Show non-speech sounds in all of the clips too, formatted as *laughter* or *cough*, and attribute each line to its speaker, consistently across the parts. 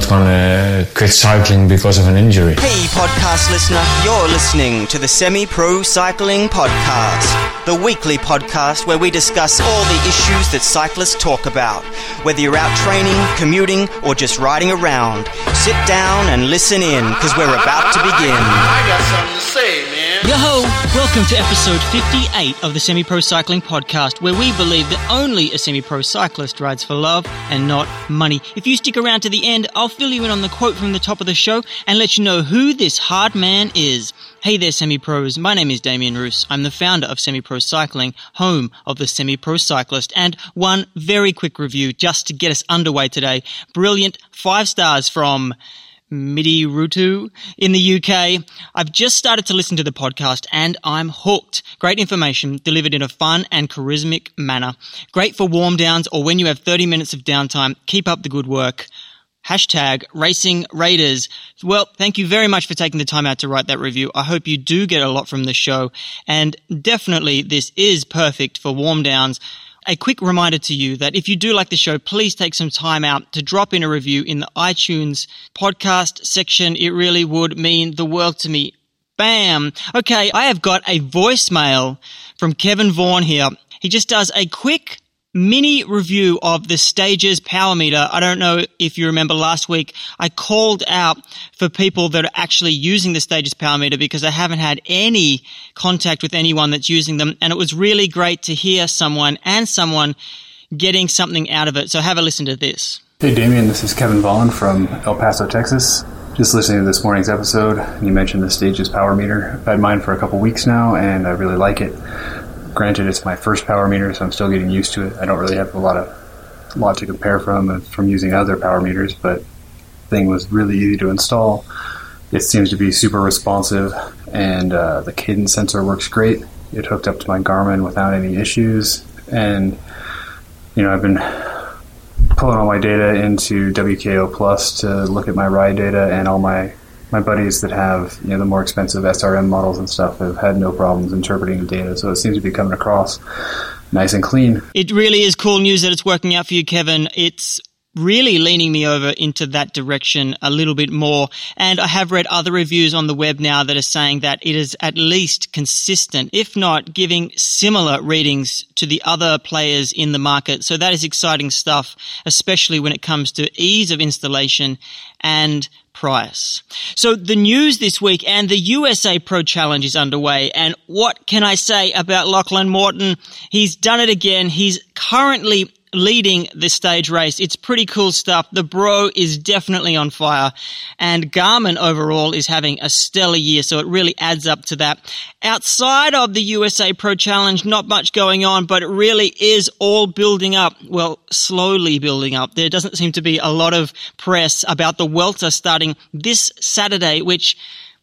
Speaker 1: not gonna quit cycling because of an injury.
Speaker 2: Hey, podcast listener, you're listening to the Semi Pro Cycling Podcast, the weekly podcast where we discuss all the issues that cyclists talk about. Whether you're out training, commuting, or just riding around, sit down and listen in because we're about to begin.
Speaker 3: I got something to say, man.
Speaker 4: Yo ho! Welcome to episode 58 of the Semi Pro Cycling Podcast, where we believe that only a semi pro cyclist rides for love and not money. If you stick around to the end, I'll fill you in on the quote from the top of the show and let you know who this hard man is. Hey there, semi pros. My name is Damien Roos. I'm the founder of Semi Pro Cycling, home of the Semi Pro Cyclist. And one very quick review just to get us underway today. Brilliant five stars from Midi Rutu in the UK. I've just started to listen to the podcast and I'm hooked. Great information delivered in a fun and charismatic manner. Great for warm downs or when you have 30 minutes of downtime. Keep up the good work. Hashtag Racing Raiders. Well, thank you very much for taking the time out to write that review. I hope you do get a lot from the show. And definitely this is perfect for warm downs a quick reminder to you that if you do like the show, please take some time out to drop in a review in the iTunes podcast section. It really would mean the world to me. Bam. Okay, I have got a voicemail from Kevin Vaughan here. He just does a quick mini review of the Stages power meter. I don't know if you remember last week, I called out for people that are actually using the Stages power meter because I haven't had any contact with anyone that's using them. And it was really great to hear someone and someone getting something out of it. So have a listen to this.
Speaker 5: Hey Damien, this is Kevin Vaughn from El Paso, Texas. Just listening to this morning's episode, you mentioned the Stages power meter. I've had mine for a couple weeks now, and I really like it granted, it's my first power meter, so I'm still getting used to it. I don't really have a lot of lot to compare from uh, from using other power meters, but thing was really easy to install. It seems to be super responsive, and uh, the cadence sensor works great. It hooked up to my Garmin without any issues, and you know I've been pulling all my data into WKO Plus to look at my ride data and all my my buddies that have you know the more expensive SRM models and stuff have had no problems interpreting the data, so it seems to be coming across nice and clean.
Speaker 4: It really is cool news that it's working out for you, Kevin. It's really leaning me over into that direction a little bit more. And I have read other reviews on the web now that are saying that it is at least consistent, if not giving similar readings to the other players in the market. So that is exciting stuff, especially when it comes to ease of installation and price. So the news this week and the USA Pro Challenge is underway. And what can I say about Lachlan Morton? He's done it again. He's currently leading the stage race. It's pretty cool stuff. The bro is definitely on fire and Garmin overall is having a stellar year. So it really adds up to that. Outside of the USA Pro Challenge, not much going on, but it really is all building up. Well, slowly building up. There doesn't seem to be a lot of press about the Vuelta starting this Saturday, which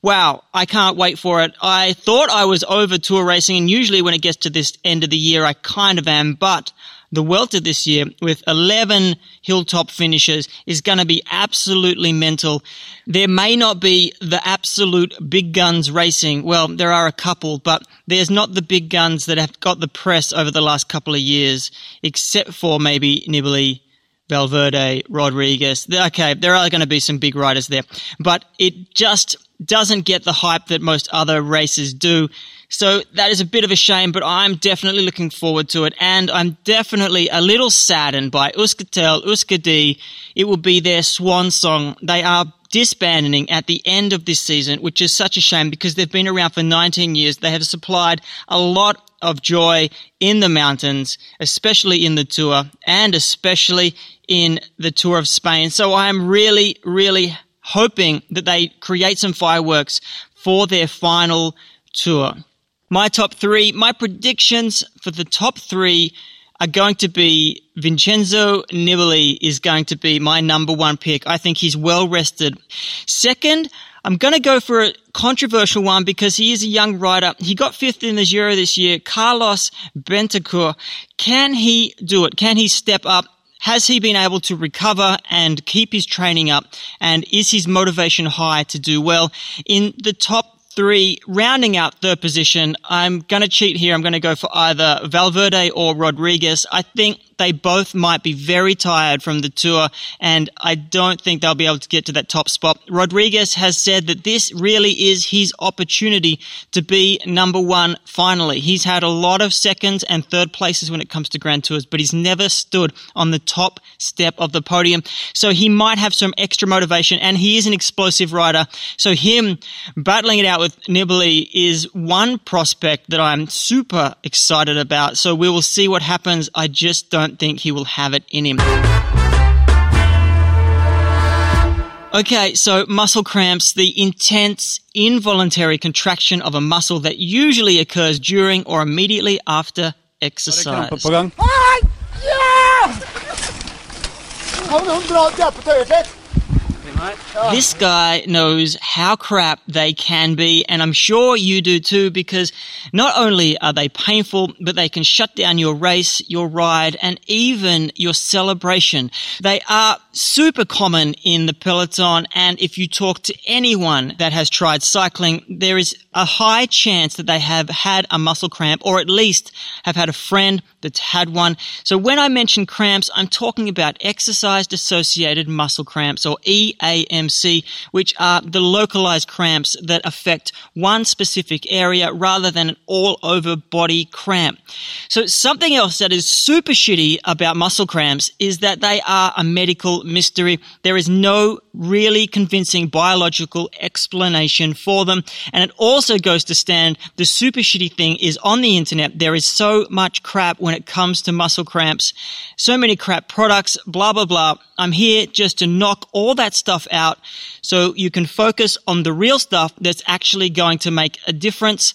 Speaker 4: Wow, I can't wait for it. I thought I was over tour racing, and usually when it gets to this end of the year, I kind of am, but the Vuelta this year with 11 hilltop finishes is going to be absolutely mental. There may not be the absolute big guns racing. Well, there are a couple, but there's not the big guns that have got the press over the last couple of years, except for maybe Nibali, Valverde, Rodriguez. Okay, there are going to be some big riders there, but it just doesn't get the hype that most other races do. So that is a bit of a shame, but I'm definitely looking forward to it. And I'm definitely a little saddened by Euskaltel, Euskadi. It will be their swan song. They are disbanding at the end of this season, which is such a shame because they've been around for 19 years. They have supplied a lot of joy in the mountains, especially in the tour and especially in the tour of Spain. So I am really, really hoping that they create some fireworks for their final tour. My top three, my predictions for the top three are going to be Vincenzo Nibali is going to be my number one pick. I think he's well rested. Second, I'm going to go for a controversial one because he is a young rider. He got fifth in the Giro this year. Carlos Betancur. Can he do it? Can he step up? Has he been able to recover and keep his training up? And is his motivation high to do well? In the top three, rounding out third position, I'm going to cheat here. I'm going to go for either Valverde or Rodriguez. I think they both might be very tired from the tour, and I don't think they'll be able to get to that top spot. Rodriguez has said that this really is his opportunity to be number one finally. He's had a lot of seconds and third places when it comes to Grand Tours, but he's never stood on the top step of the podium. So he might have some extra motivation, and he is an explosive rider. So him battling it out with Nibali is one prospect that I'm super excited about. So we will see what happens. I just don't think he will have it in him. Okay, so muscle cramps, the intense involuntary contraction of a muscle that usually occurs during or immediately after exercise. This guy knows how crap they can be, and I'm sure you do too, because not only are they painful, but they can shut down your race, your ride, and even your celebration. They are super common in the peloton, and if you talk to anyone that has tried cycling, there is a high chance that they have had a muscle cramp, or at least have had a friend that's had one. So when I mention cramps, I'm talking about exercise associated muscle cramps, or EAMC, which are the localized cramps that affect one specific area rather than an all over body cramp. So something else that is super shitty about muscle cramps is that they are a medical mystery. There is no really convincing biological explanation for them. And it also goes to stand the super shitty thing is on the internet, there is so much crap when it comes to muscle cramps. So many crap products, blah, blah, blah. I'm here just to knock all that stuff out so you can focus on the real stuff that's actually going to make a difference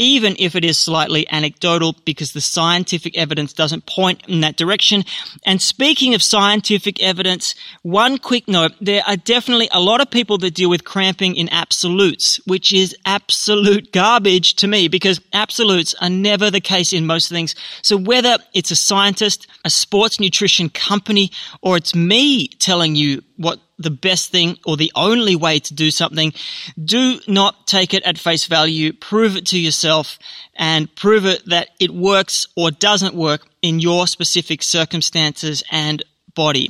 Speaker 4: even if it is slightly anecdotal because the scientific evidence doesn't point in that direction. And speaking of scientific evidence, one quick note, there are definitely a lot of people that deal with cramping in absolutes, which is absolute garbage to me because absolutes are never the case in most things. So whether it's a scientist, a sports nutrition company, or it's me telling you what the best thing or the only way to do something. Do not take it at face value. Prove it to yourself and prove it that it works or doesn't work in your specific circumstances and body.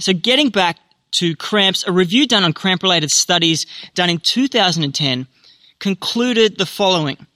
Speaker 4: So getting back to cramps, a review done on cramp related studies done in 2010 concluded the following.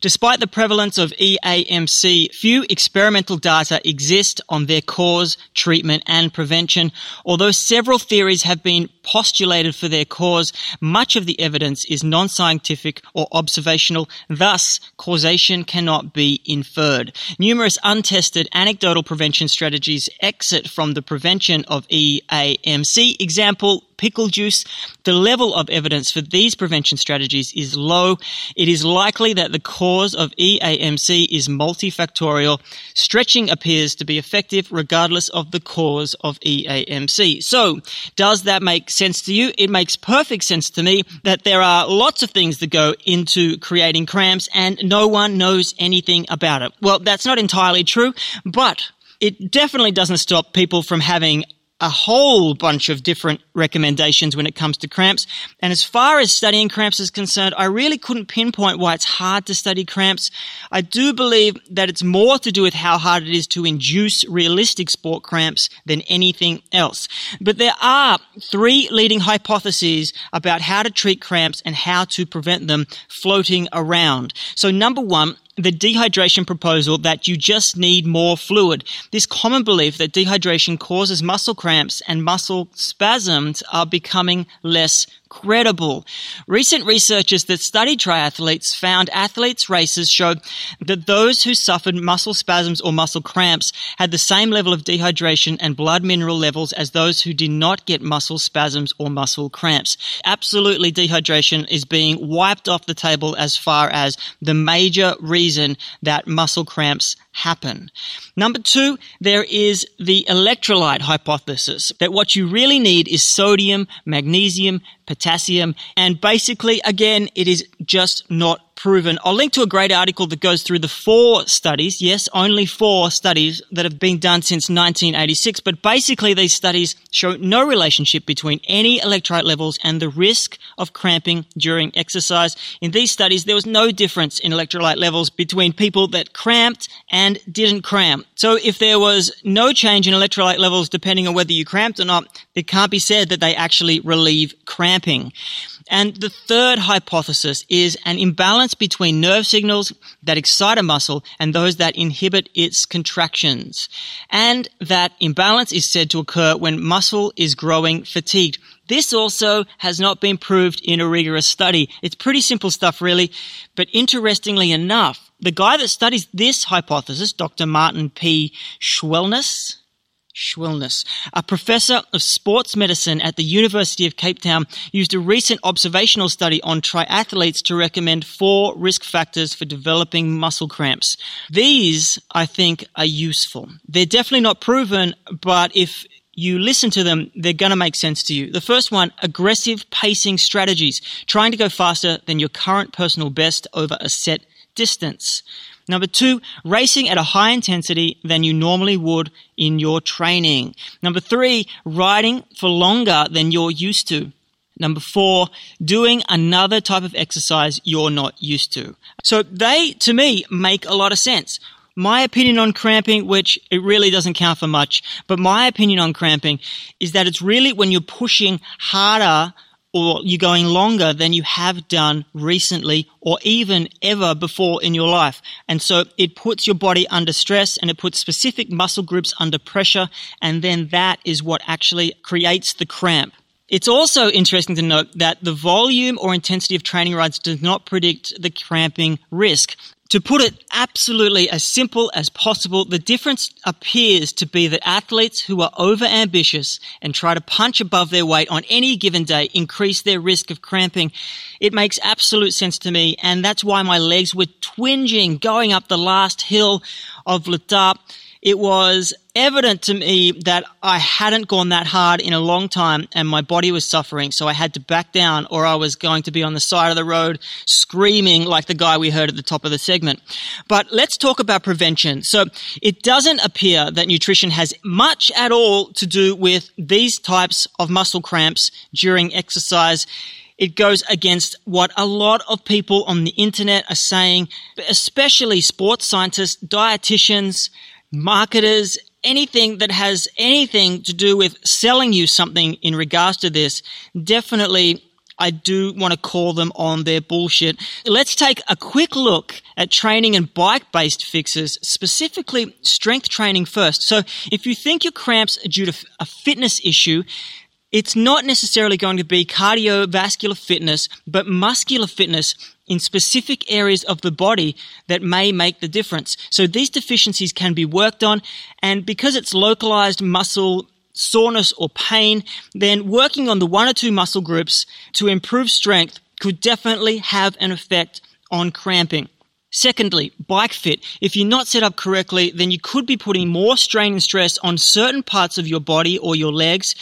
Speaker 4: Despite the prevalence of EAMC, few experimental data exist on their cause, treatment, and prevention. Although several theories have been postulated for their cause, much of the evidence is non-scientific or observational. Thus, causation cannot be inferred. Numerous untested anecdotal prevention strategies exit from the prevention of EAMC. Example, pickle juice. The level of evidence for these prevention strategies is low. It is likely that the cause of EAMC is multifactorial. Stretching appears to be effective regardless of the cause of EAMC. So, does that make sense to you? It makes perfect sense to me that there are lots of things that go into creating cramps and no one knows anything about it. Well, that's not entirely true, but it definitely doesn't stop people from having a whole bunch of different recommendations when it comes to cramps. And as far as studying cramps is concerned, I really couldn't pinpoint why it's hard to study cramps. I do believe that it's more to do with how hard it is to induce realistic sport cramps than anything else. But there are three leading hypotheses about how to treat cramps and how to prevent them floating around. So number one, the dehydration proposal that you just need more fluid. This common belief that dehydration causes muscle cramps and muscle spasms are becoming less credible. Recent researchers that studied triathletes found athletes' races showed that those who suffered muscle spasms or muscle cramps had the same level of dehydration and blood mineral levels as those who did not get muscle spasms or muscle cramps. Absolutely, dehydration is being wiped off the table as far as the major reason that muscle cramps happen. Number two, there is the electrolyte hypothesis that what you really need is sodium, magnesium, potassium, and basically, again, it is just not proven. I'll link to a great article that goes through the four studies. Yes, only four studies that have been done since 1986. But basically, these studies show no relationship between any electrolyte levels and the risk of cramping during exercise. In these studies, there was no difference in electrolyte levels between people that cramped and didn't cramp. So if there was no change in electrolyte levels depending on whether you cramped or not, it can't be said that they actually relieve cramping. And the third hypothesis is an imbalance between nerve signals that excite a muscle and those that inhibit its contractions. And that imbalance is said to occur when muscle is growing fatigued. This also has not been proved in a rigorous study. It's pretty simple stuff, really. But interestingly enough, the guy that studies this hypothesis, Dr. Martin P. Schwellnus, Schwellnus, a professor of sports medicine at the University of Cape Town, used a recent observational study on triathletes to recommend four risk factors for developing muscle cramps. These, I think, are useful. They're definitely not proven, but if you listen to them, they're going to make sense to you. The first one, aggressive pacing strategies, trying to go faster than your current personal best over a set distance. Number two, racing at a higher intensity than you normally would in your training. Number three, riding for longer than you're used to. Number four, doing another type of exercise you're not used to. So they, to me, make a lot of sense. My opinion on cramping, which it really doesn't count for much, but my opinion on cramping is that it's really when you're pushing harder or you're going longer than you have done recently or even ever before in your life. And so it puts your body under stress and it puts specific muscle groups under pressure. And then that is what actually creates the cramp. It's also interesting to note that the volume or intensity of training rides does not predict the cramping risk. To put it absolutely as simple as possible, the difference appears to be that athletes who are over ambitious and try to punch above their weight on any given day increase their risk of cramping. It makes absolute sense to me, and that's why my legs were twinging going up the last hill of L'Etape it was evident to me that I hadn't gone that hard in a long time and my body was suffering. So I had to back down or I was going to be on the side of the road screaming like the guy we heard at the top of the segment. But let's talk about prevention. So it doesn't appear that nutrition has much at all to do with these types of muscle cramps during exercise it goes against what a lot of people on the internet are saying, especially sports scientists, dietitians, marketers, anything that has anything to do with selling you something in regards to this, definitely I do want to call them on their bullshit. Let's take a quick look at training and bike based fixes, specifically strength training first. So if you think your cramps are due to a fitness issue, it's not necessarily going to be cardiovascular fitness, but muscular fitness in specific areas of the body that may make the difference. So these deficiencies can be worked on, and because it's localized muscle soreness or pain, then working on the one or two muscle groups to improve strength could definitely have an effect on cramping. Secondly, bike fit. If you're not set up correctly, then you could be putting more strain and stress on certain parts of your body or your legs,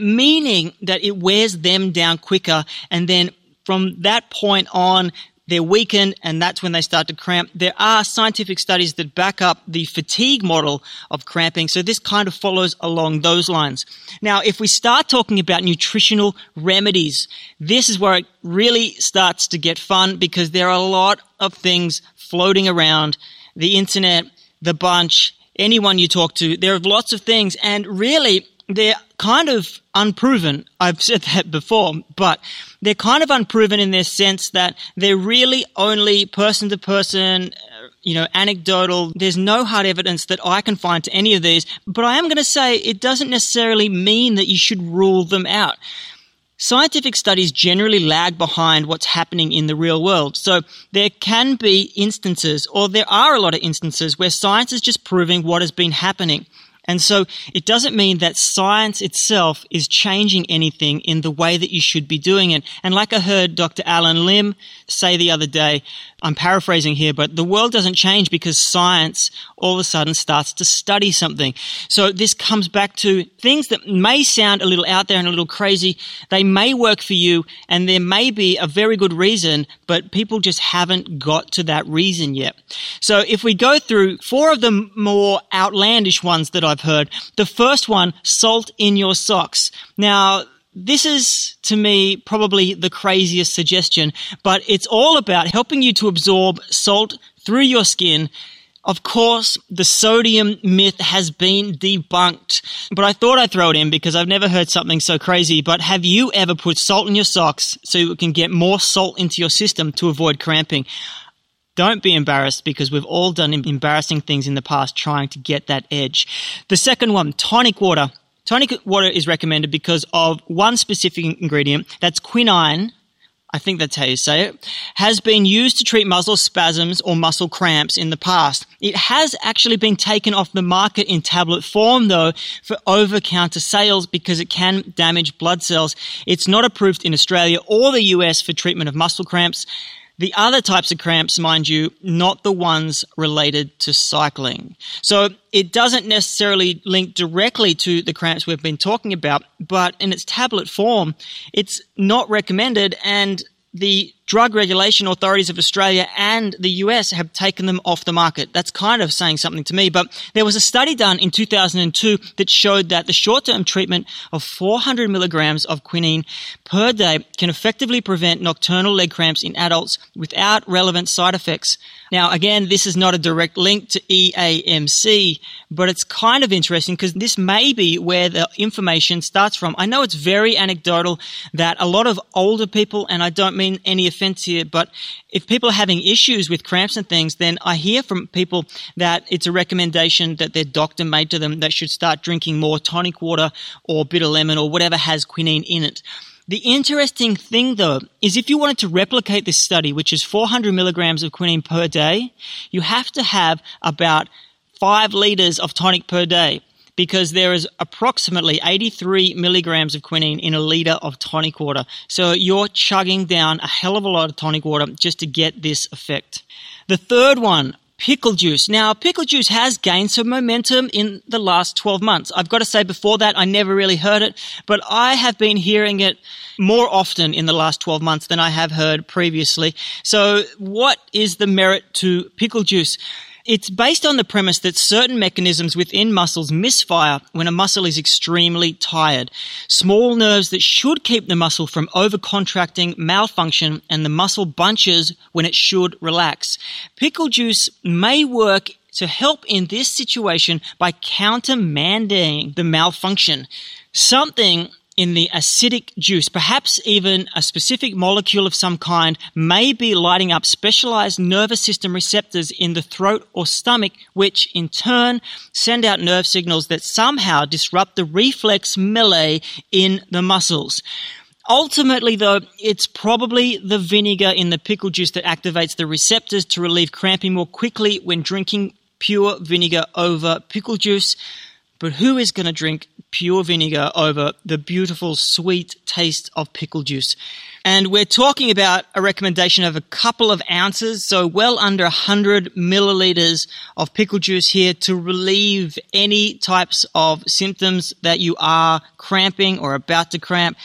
Speaker 4: meaning that it wears them down quicker. And then from that point on, they're weakened and that's when they start to cramp. There are scientific studies that back up the fatigue model of cramping. So this kind of follows along those lines. Now, if we start talking about nutritional remedies, this is where it really starts to get fun because there are a lot of things floating around the internet, the bunch, anyone you talk to. There are lots of things and really they're kind of unproven. I've said *laughs* that before, but they're kind of unproven in their sense that they're really only person to person, uh, you know, anecdotal. There's no hard evidence that I can find to any of these, but I am going to say it doesn't necessarily mean that you should rule them out. Scientific studies generally lag behind what's happening in the real world. So there can be instances, or there are a lot of instances, where science is just proving what has been happening. And so it doesn't mean that science itself is changing anything in the way that you should be doing it. And like I heard Dr. Allen Lim say the other day, I'm paraphrasing here, but the world doesn't change because science all of a sudden starts to study something. So this comes back to things that may sound a little out there and a little crazy. They may work for you and there may be a very good reason, but people just haven't got to that reason yet. So if we go through four of the more outlandish ones that I've heard, the first one, salt in your socks. Now, this is to me probably the craziest suggestion, but it's all about helping you to absorb salt through your skin. Of course, the sodium myth has been debunked, but I thought I'd throw it in because I've never heard something so crazy. But have you ever put salt in your socks so you can get more salt into your system to avoid cramping? Don't be embarrassed because we've all done embarrassing things in the past trying to get that edge. The second one, tonic water. Tonic water is recommended because of one specific ingredient, that's quinine, I think that's how you say it, has been used to treat muscle spasms or muscle cramps in the past. It has actually been taken off the market in tablet form though for over-counter sales because it can damage blood cells. It's not approved in Australia or the US for treatment of muscle cramps. The other types of cramps, mind you, not the ones related to cycling. So it doesn't necessarily link directly to the cramps we've been talking about, but in its tablet form, it's not recommended and the drug regulation authorities of Australia and the US have taken them off the market. That's kind of saying something to me. But there was a study done in 2002 that showed that the short-term treatment of 400 milligrams of quinine per day can effectively prevent nocturnal leg cramps in adults without relevant side effects. Now, again, this is not a direct link to EAMC, but it's kind of interesting because this may be where the information starts from. I know it's very anecdotal that a lot of older people, and I don't mean any offense here, but if people are having issues with cramps and things, then I hear from people that it's a recommendation that their doctor made to them that should start drinking more tonic water or bitter lemon or whatever has quinine in it. The interesting thing though is if you wanted to replicate this study, which is 400 milligrams of quinine per day, you have to have about five liters of tonic per day because there is approximately 83 milligrams of quinine in a liter of tonic water. So you're chugging down a hell of a lot of tonic water just to get this effect. The third one, pickle juice. Now, pickle juice has gained some momentum in the last 12 months. I've got to say before that, I never really heard it, but I have been hearing it more often in the last 12 months than I have heard previously. So what is the merit to pickle juice? It's based on the premise that certain mechanisms within muscles misfire when a muscle is extremely tired. Small nerves that should keep the muscle from overcontracting malfunction and the muscle bunches when it should relax. Pickle juice may work to help in this situation by countermanding the malfunction. Something in the acidic juice, perhaps even a specific molecule of some kind, may be lighting up specialized nervous system receptors in the throat or stomach, which in turn send out nerve signals that somehow disrupt the reflex melee in the muscles. Ultimately, though, it's probably the vinegar in the pickle juice that activates the receptors to relieve cramping more quickly when drinking pure vinegar over pickle juice. But who is going to drink pure vinegar over the beautiful sweet taste of pickle juice? And we're talking about a recommendation of a couple of ounces, so well under 100 milliliters of pickle juice here to relieve any types of symptoms that you are cramping or about to cramp.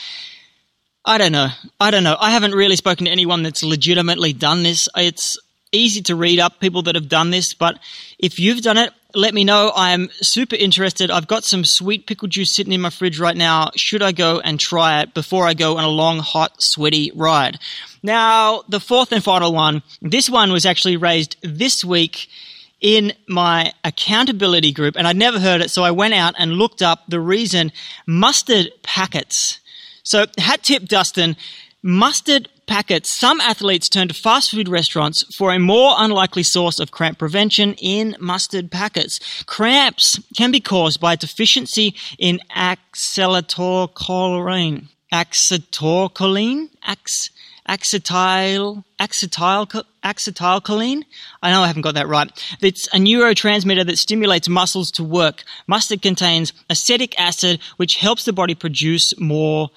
Speaker 4: I don't know. I don't know. I haven't really spoken to anyone that's legitimately done this. It's easy to read up people that have done this, but if you've done it, let me know. I'm super interested. I've got some sweet pickle juice sitting in my fridge right now. Should I go and try it before I go on a long, hot, sweaty ride? Now, the fourth and final one. This one was actually raised this week in my accountability group and I'd never heard it. So I went out and looked up the reason mustard packets. So hat tip, Dustin, mustard packets, some athletes turn to fast food restaurants for a more unlikely source of cramp prevention in mustard packets. Cramps can be caused by deficiency in acetylcholine. Acetylcholine? Ax- acetyl, acetyl, acetylcholine. I know I haven't got that right. It's a neurotransmitter that stimulates muscles to work. Mustard contains acetic acid, which helps the body produce more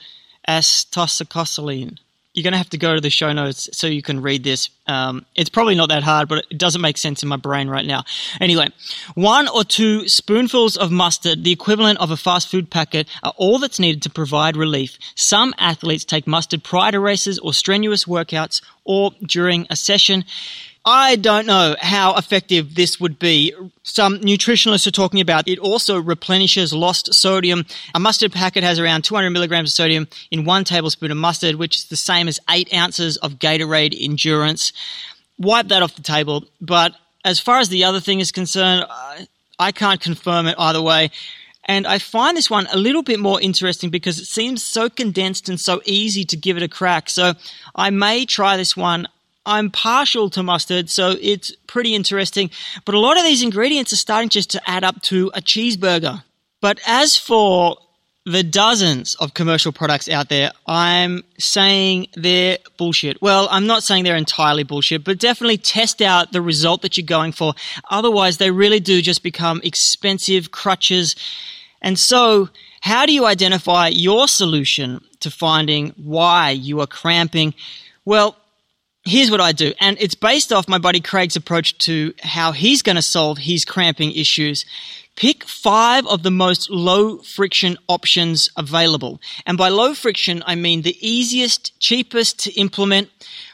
Speaker 4: acetylcholine you're going to have to go to the show notes so you can read this. Um, it's probably not that hard, but it doesn't make sense in my brain right now. Anyway, one or two spoonfuls of mustard, the equivalent of a fast food packet, are all that's needed to provide relief. Some athletes take mustard prior to races or strenuous workouts or during a session. I don't know how effective this would be. Some nutritionalists are talking about it also replenishes lost sodium. A mustard packet has around 200 milligrams of sodium in one tablespoon of mustard, which is the same as eight ounces of Gatorade Endurance. Wipe that off the table. But as far as the other thing is concerned, I can't confirm it either way. And I find this one a little bit more interesting because it seems so condensed and so easy to give it a crack. So I may try this one I'm partial to mustard, so it's pretty interesting. But a lot of these ingredients are starting just to add up to a cheeseburger. But as for the dozens of commercial products out there, I'm saying they're bullshit. Well, I'm not saying they're entirely bullshit, but definitely test out the result that you're going for. Otherwise, they really do just become expensive crutches. And so, how do you identify your solution to finding why you are cramping? Well, here's what I do. And it's based off my buddy Craig's approach to how he's going to solve his cramping issues. Pick five of the most low friction options available. And by low friction, I mean the easiest, cheapest to implement.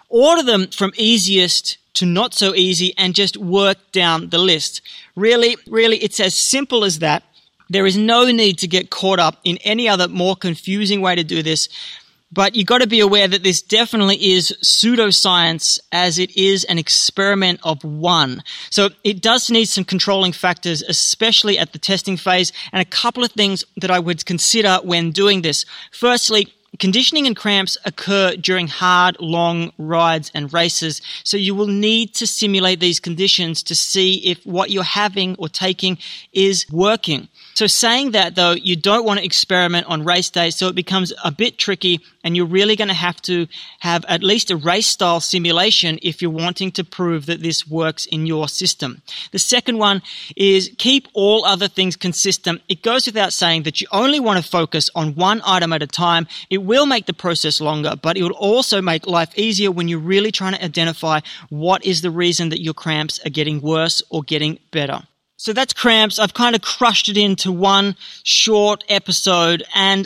Speaker 4: Order them from easiest to not so easy and just work down the list. Really, really, it's as simple as that. There is no need to get caught up in any other more confusing way to do this. But you've got to be aware that this definitely is pseudoscience as it is an experiment of one. So it does need some controlling factors, especially at the testing phase, and a couple of things that I would consider when doing this. Firstly, Conditioning and cramps occur during hard, long rides and races, so you will need to simulate these conditions to see if what you're having or taking is working. So saying that though, you don't want to experiment on race day, so it becomes a bit tricky and you're really going to have to have at least a race style simulation if you're wanting to prove that this works in your system. The second one is keep all other things consistent. It goes without saying that you only want to focus on one item at a time. It will make the process longer, but it will also make life easier when you're really trying to identify what is the reason that your cramps are getting worse or getting better. So that's cramps. I've kind of crushed it into one short episode and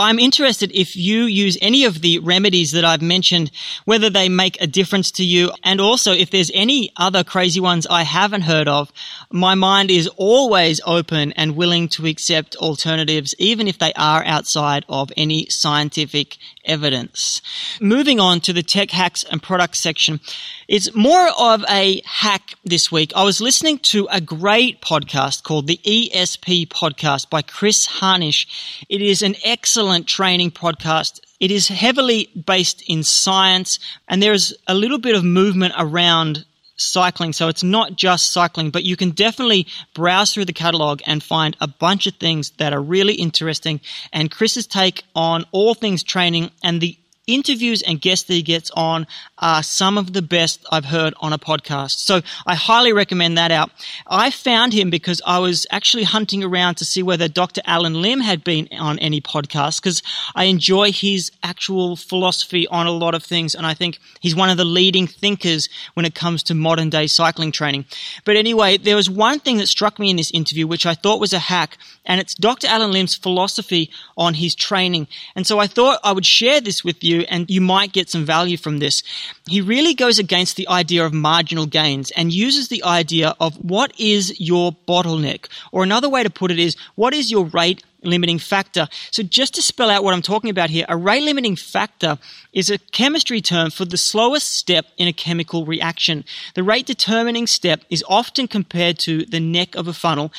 Speaker 4: I'm interested if you use any of the remedies that I've mentioned, whether they make a difference to you, and also if there's any other crazy ones I haven't heard of. My mind is always open and willing to accept alternatives, even if they are outside of any scientific evidence. Moving on to the tech hacks and products section. It's more of a hack this week. I was listening to a great podcast called the ESP podcast by Chris Harnish. It is an excellent training podcast. It is heavily based in science and there is a little bit of movement around cycling. So it's not just cycling, but you can definitely browse through the catalog and find a bunch of things that are really interesting. And Chris's take on all things training and the interviews and guests that he gets on are some of the best I've heard on a podcast. So I highly recommend that out. I found him because I was actually hunting around to see whether Dr. Allen Lim had been on any podcast because I enjoy his actual philosophy on a lot of things. And I think he's one of the leading thinkers when it comes to modern day cycling training. But anyway, there was one thing that struck me in this interview, which I thought was a hack, and it's Dr. Allen Lim's philosophy on his training. And so I thought I would share this with you and you might get some value from this. He really goes against the idea of marginal gains and uses the idea of what is your bottleneck? Or another way to put it is, what is your rate limiting factor. So just to spell out what I'm talking about here, a rate limiting factor is a chemistry term for the slowest step in a chemical reaction. The rate determining step is often compared to the neck of a funnel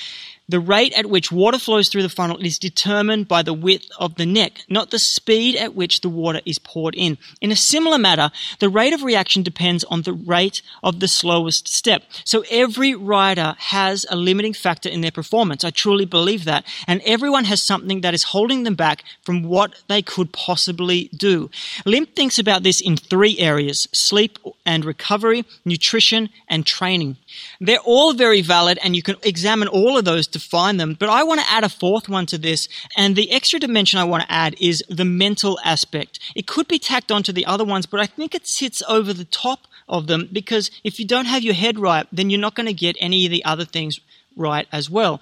Speaker 4: The rate at which water flows through the funnel is determined by the width of the neck, not the speed at which the water is poured in. In a similar matter, the rate of reaction depends on the rate of the slowest step. So every rider has a limiting factor in their performance. I truly believe that. And everyone has something that is holding them back from what they could possibly do. Lim thinks about this in three areas sleep and recovery, nutrition, and training. They're all very valid and you can examine all of those to find them. But I want to add a fourth one to this. And the extra dimension I want to add is the mental aspect. It could be tacked onto the other ones, but I think it sits over the top of them because if you don't have your head right, then you're not going to get any of the other things right as well.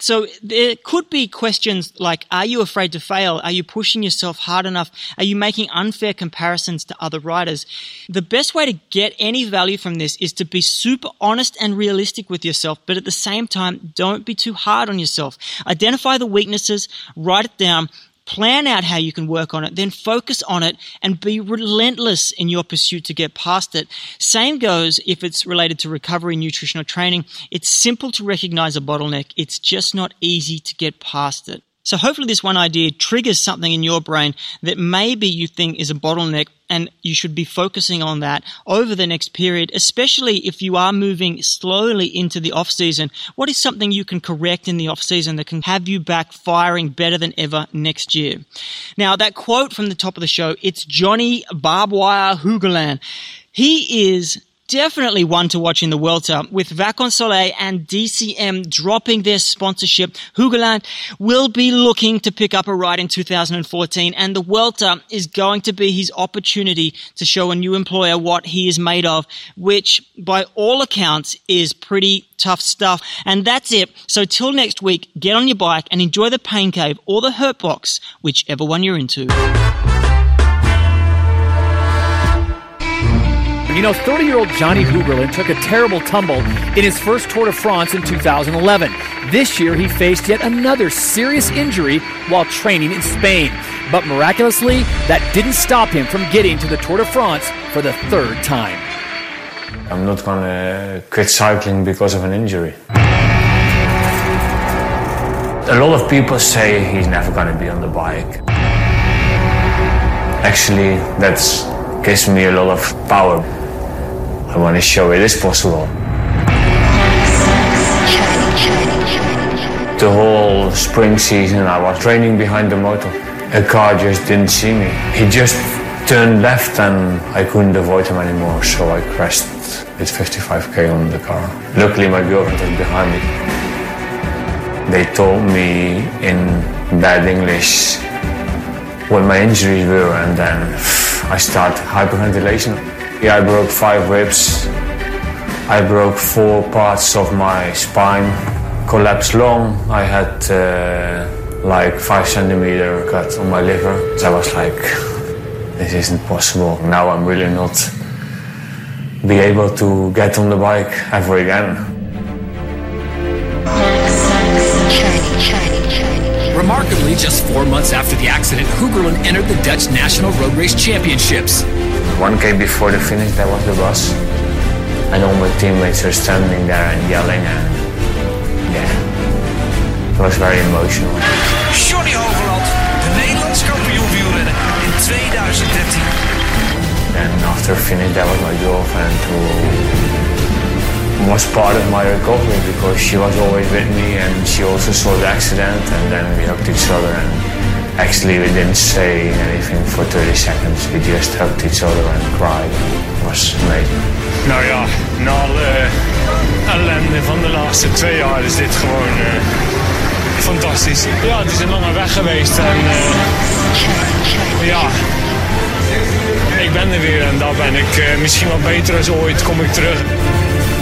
Speaker 4: So there could be questions like, are you afraid to fail? Are you pushing yourself hard enough? Are you making unfair comparisons to other writers? The best way to get any value from this is to be super honest and realistic with yourself, but at the same time, don't be too hard on yourself. Identify the weaknesses, write it down, plan out how you can work on it, then focus on it and be relentless in your pursuit to get past it. Same goes if it's related to recovery, nutritional training. It's simple to recognize a bottleneck. It's just not easy to get past it. So hopefully this one idea triggers something in your brain that maybe you think is a bottleneck and you should be focusing on that over the next period, especially if you are moving slowly into the off season. What is something you can correct in the off season that can have you back firing better than ever next year? Now that quote from the top of the show, it's Johnny Barbwire Hoogerland. He is definitely one to watch in the Vuelta with Vacansoleil and DCM dropping their sponsorship. Hoogerland will be looking to pick up a ride in 2014 and the welter is going to be his opportunity to show a new employer what he is made of, which by all accounts is pretty tough stuff. And that's it. So till next week, get on your bike and enjoy the pain cave or the hurt box, whichever one you're into.
Speaker 6: You know, 30 year old Johnny Hoogerland took a terrible tumble in his first Tour de France in 2011. This year, he faced yet another serious injury while training in Spain. But miraculously, that didn't stop him from getting to the Tour de France for the third time.
Speaker 1: I'm not gonna quit cycling because of an injury. A lot of people say he's never gonna be on the bike. Actually, that gives me a lot of power. I want to show it is possible. The whole spring season I was training behind the motor. A car just didn't see me. He just turned left and I couldn't avoid him anymore, so I crashed with 55k on the car. Luckily my girlfriend was behind me. They told me in bad English what my injuries were and then I started hyperventilation. Yeah, I broke five ribs. I broke four parts of my spine. Collapsed lung. I had uh, like five centimeter cut on my liver. So I was like, this isn't possible. Now I'm really not be able to get on the bike ever again.
Speaker 6: Remarkably, just four months after the accident, Hoogerland entered the Dutch National Road Race Championships.
Speaker 1: 1k before the finish, there was the boss. And all my teammates were standing there and yelling. And yeah, it was very emotional.
Speaker 7: Johnny Hoogerland, de Nederlands kampioen wielrennen in 2013.
Speaker 1: And after finish, that was my girlfriend who was part of my recovery because she was always with me and she also saw the accident and then we hugged each other and Actually, we didn't say anything for 30 seconds. We just hugged each other and cried. It was amazing.
Speaker 8: Nou ja, na alle ellende van de laatste twee jaar is dit gewoon uh, fantastisch. Ja, het is een lange weg geweest en uh, ja, ik ben er weer en daar ben ik uh, misschien wel beter als ooit. Kom ik terug.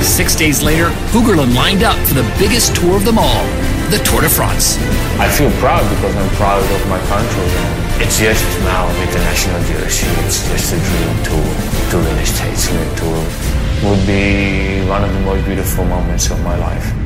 Speaker 6: Six days later, Hougerland lined up for the biggest tour of them all, the Tour de France.
Speaker 1: I feel proud because I'm proud of my country. It's just now with the national jersey, it's just a dream to, to win a Statesman tour. Would be one of the most beautiful moments of my life.